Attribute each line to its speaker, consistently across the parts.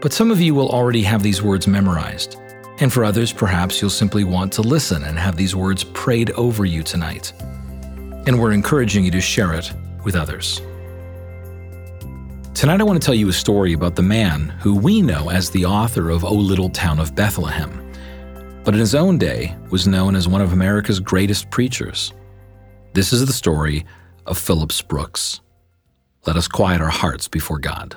Speaker 1: But some of you will already have these words memorized. And for others, perhaps you'll simply want to listen and have these words prayed over you tonight. And we're encouraging you to share it with others. Tonight, I want to tell you a story about the man who we know as the author of O Little Town of Bethlehem, but in his own day was known as one of America's greatest preachers. This is the story of Phillips Brooks. Let us quiet our hearts before God.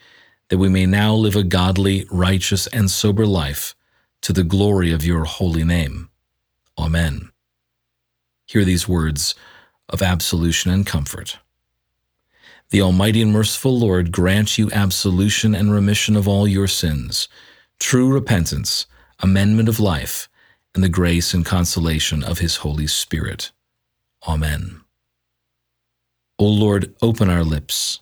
Speaker 1: that we may now live a godly, righteous, and sober life to the glory of your holy name. Amen. Hear these words of absolution and comfort. The Almighty and merciful Lord grant you absolution and remission of all your sins, true repentance, amendment of life, and the grace and consolation of His Holy Spirit. Amen. O Lord, open our lips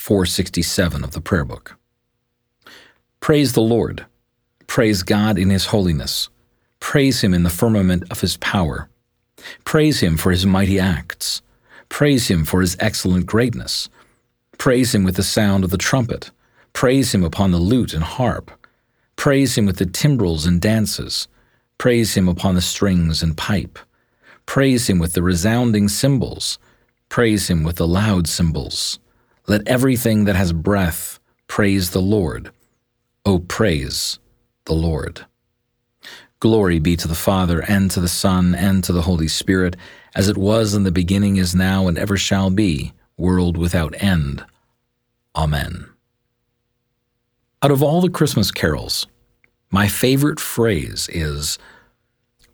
Speaker 1: 467 of the prayer book. Praise the Lord. Praise God in His holiness. Praise Him in the firmament of His power. Praise Him for His mighty acts. Praise Him for His excellent greatness. Praise Him with the sound of the trumpet. Praise Him upon the lute and harp. Praise Him with the timbrels and dances. Praise Him upon the strings and pipe. Praise Him with the resounding cymbals. Praise Him with the loud cymbals. Let everything that has breath praise the Lord. O praise the Lord. Glory be to the Father, and to the Son, and to the Holy Spirit, as it was in the beginning, is now, and ever shall be, world without end. Amen. Out of all the Christmas carols, my favorite phrase is,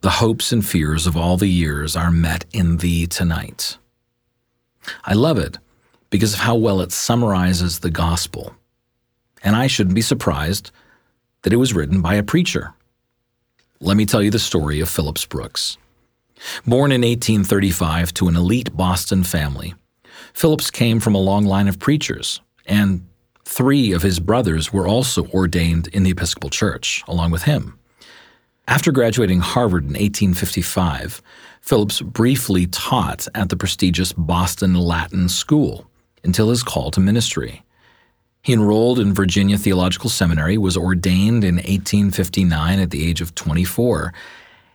Speaker 1: The hopes and fears of all the years are met in Thee tonight. I love it because of how well it summarizes the gospel. And I shouldn't be surprised that it was written by a preacher. Let me tell you the story of Phillips Brooks. Born in 1835 to an elite Boston family, Phillips came from a long line of preachers, and three of his brothers were also ordained in the Episcopal Church, along with him. After graduating Harvard in 1855, Phillips briefly taught at the prestigious Boston Latin School until his call to ministry. He enrolled in Virginia Theological Seminary, was ordained in 1859 at the age of 24,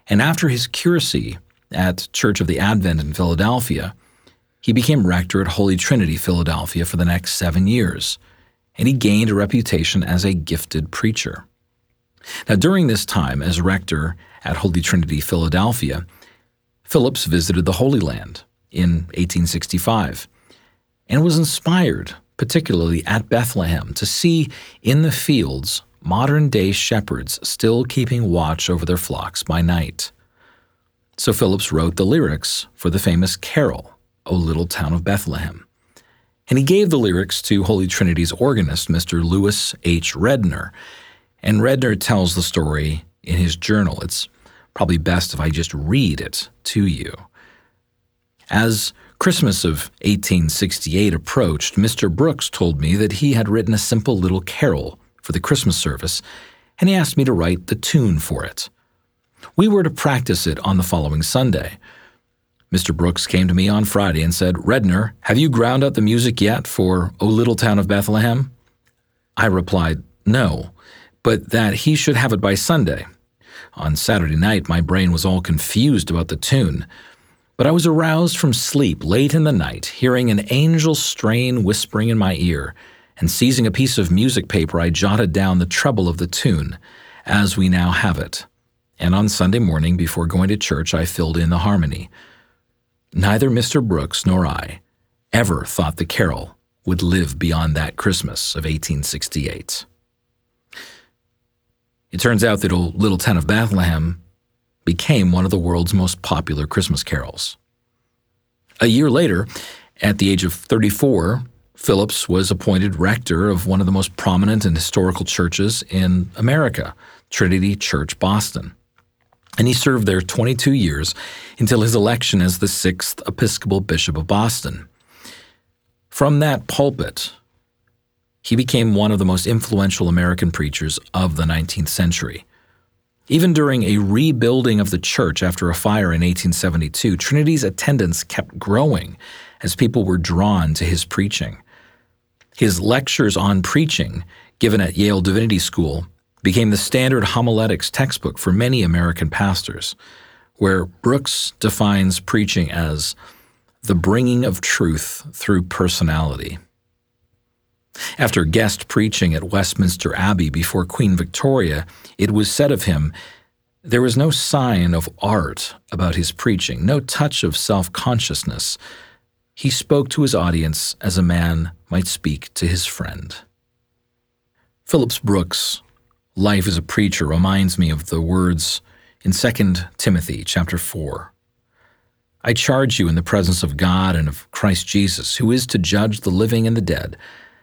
Speaker 1: and after his curacy at Church of the Advent in Philadelphia, he became rector at Holy Trinity, Philadelphia for the next seven years, and he gained a reputation as a gifted preacher. Now, during this time as rector at Holy Trinity, Philadelphia, Phillips visited the Holy Land in 1865 and was inspired, particularly at Bethlehem, to see in the fields modern day shepherds still keeping watch over their flocks by night. So Phillips wrote the lyrics for the famous carol, O Little Town of Bethlehem. And he gave the lyrics to Holy Trinity's organist, Mr. Lewis H. Redner. And Redner tells the story in his journal. It's probably best if I just read it to you. As Christmas of 1868 approached, Mr. Brooks told me that he had written a simple little carol for the Christmas service, and he asked me to write the tune for it. We were to practice it on the following Sunday. Mr. Brooks came to me on Friday and said, Redner, have you ground out the music yet for O Little Town of Bethlehem? I replied, No, but that he should have it by Sunday. On Saturday night, my brain was all confused about the tune, but I was aroused from sleep late in the night, hearing an angel strain whispering in my ear, and seizing a piece of music paper, I jotted down the treble of the tune, as we now have it and on Sunday morning before going to church, I filled in the harmony. Neither Mr. Brooks nor I ever thought the carol would live beyond that Christmas of 1868. It turns out that O Little Town of Bethlehem became one of the world's most popular Christmas carols. A year later, at the age of 34, Phillips was appointed rector of one of the most prominent and historical churches in America, Trinity Church, Boston and he served there 22 years until his election as the sixth Episcopal Bishop of Boston. From that pulpit, he became one of the most influential American preachers of the 19th century. Even during a rebuilding of the church after a fire in 1872, Trinity's attendance kept growing as people were drawn to his preaching. His lectures on preaching, given at Yale Divinity School, became the standard homiletics textbook for many American pastors, where Brooks defines preaching as the bringing of truth through personality. After guest preaching at Westminster Abbey before Queen Victoria, it was said of him, there was no sign of art about his preaching, no touch of self consciousness. He spoke to his audience as a man might speak to his friend. Phillips Brooks life as a preacher reminds me of the words in 2 Timothy chapter 4. I charge you in the presence of God and of Christ Jesus, who is to judge the living and the dead,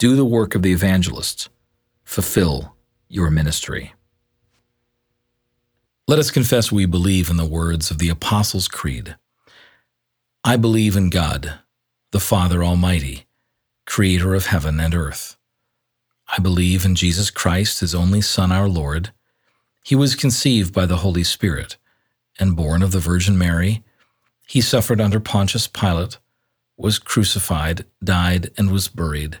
Speaker 1: do the work of the evangelist, fulfill your ministry. Let us confess we believe in the words of the Apostles' Creed. I believe in God, the Father Almighty, creator of heaven and earth. I believe in Jesus Christ, his only Son, our Lord. He was conceived by the Holy Spirit and born of the Virgin Mary. He suffered under Pontius Pilate, was crucified, died, and was buried.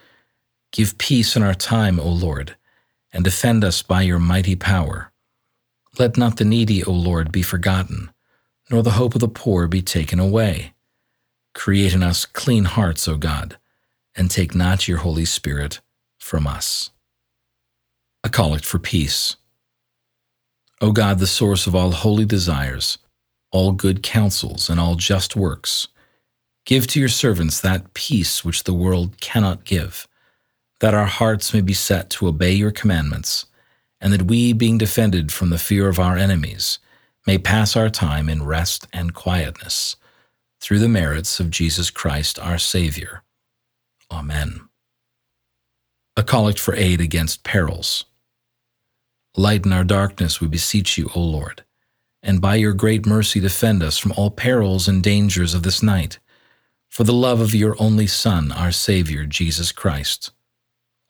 Speaker 1: Give peace in our time, O Lord, and defend us by your mighty power. Let not the needy, O Lord, be forgotten, nor the hope of the poor be taken away. Create in us clean hearts, O God, and take not your Holy Spirit from us. A Collect for Peace. O God, the source of all holy desires, all good counsels, and all just works, give to your servants that peace which the world cannot give, that our hearts may be set to obey your commandments, and that we, being defended from the fear of our enemies, may pass our time in rest and quietness, through the merits of Jesus Christ our Savior. Amen. A collect for aid against perils. Lighten our darkness, we beseech you, O Lord, and by your great mercy defend us from all perils and dangers of this night, for the love of your only Son, our Savior, Jesus Christ.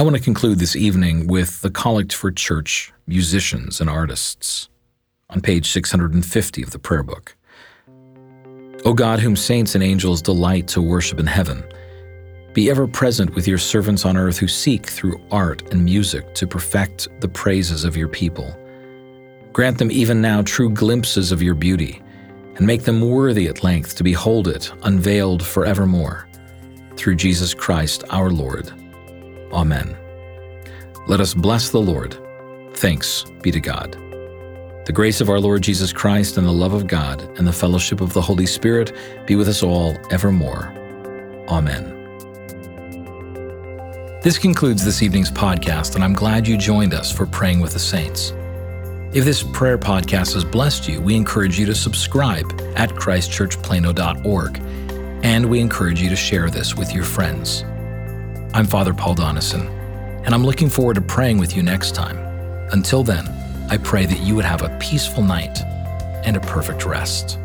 Speaker 1: I want to conclude this evening with the Collect for Church Musicians and Artists on page 650 of the Prayer Book. O God, whom saints and angels delight to worship in heaven, be ever present with your servants on earth who seek through art and music to perfect the praises of your people. Grant them even now true glimpses of your beauty, and make them worthy at length to behold it unveiled forevermore. Through Jesus Christ our Lord. Amen. Let us bless the Lord. Thanks be to God. The grace of our Lord Jesus Christ and the love of God and the fellowship of the Holy Spirit be with us all evermore. Amen. This concludes this evening's podcast, and I'm glad you joined us for Praying with the Saints. If this prayer podcast has blessed you, we encourage you to subscribe at christchurchplano.org, and we encourage you to share this with your friends. I'm Father Paul Donison, and I'm looking forward to praying with you next time. Until then, I pray that you would have a peaceful night and a perfect rest.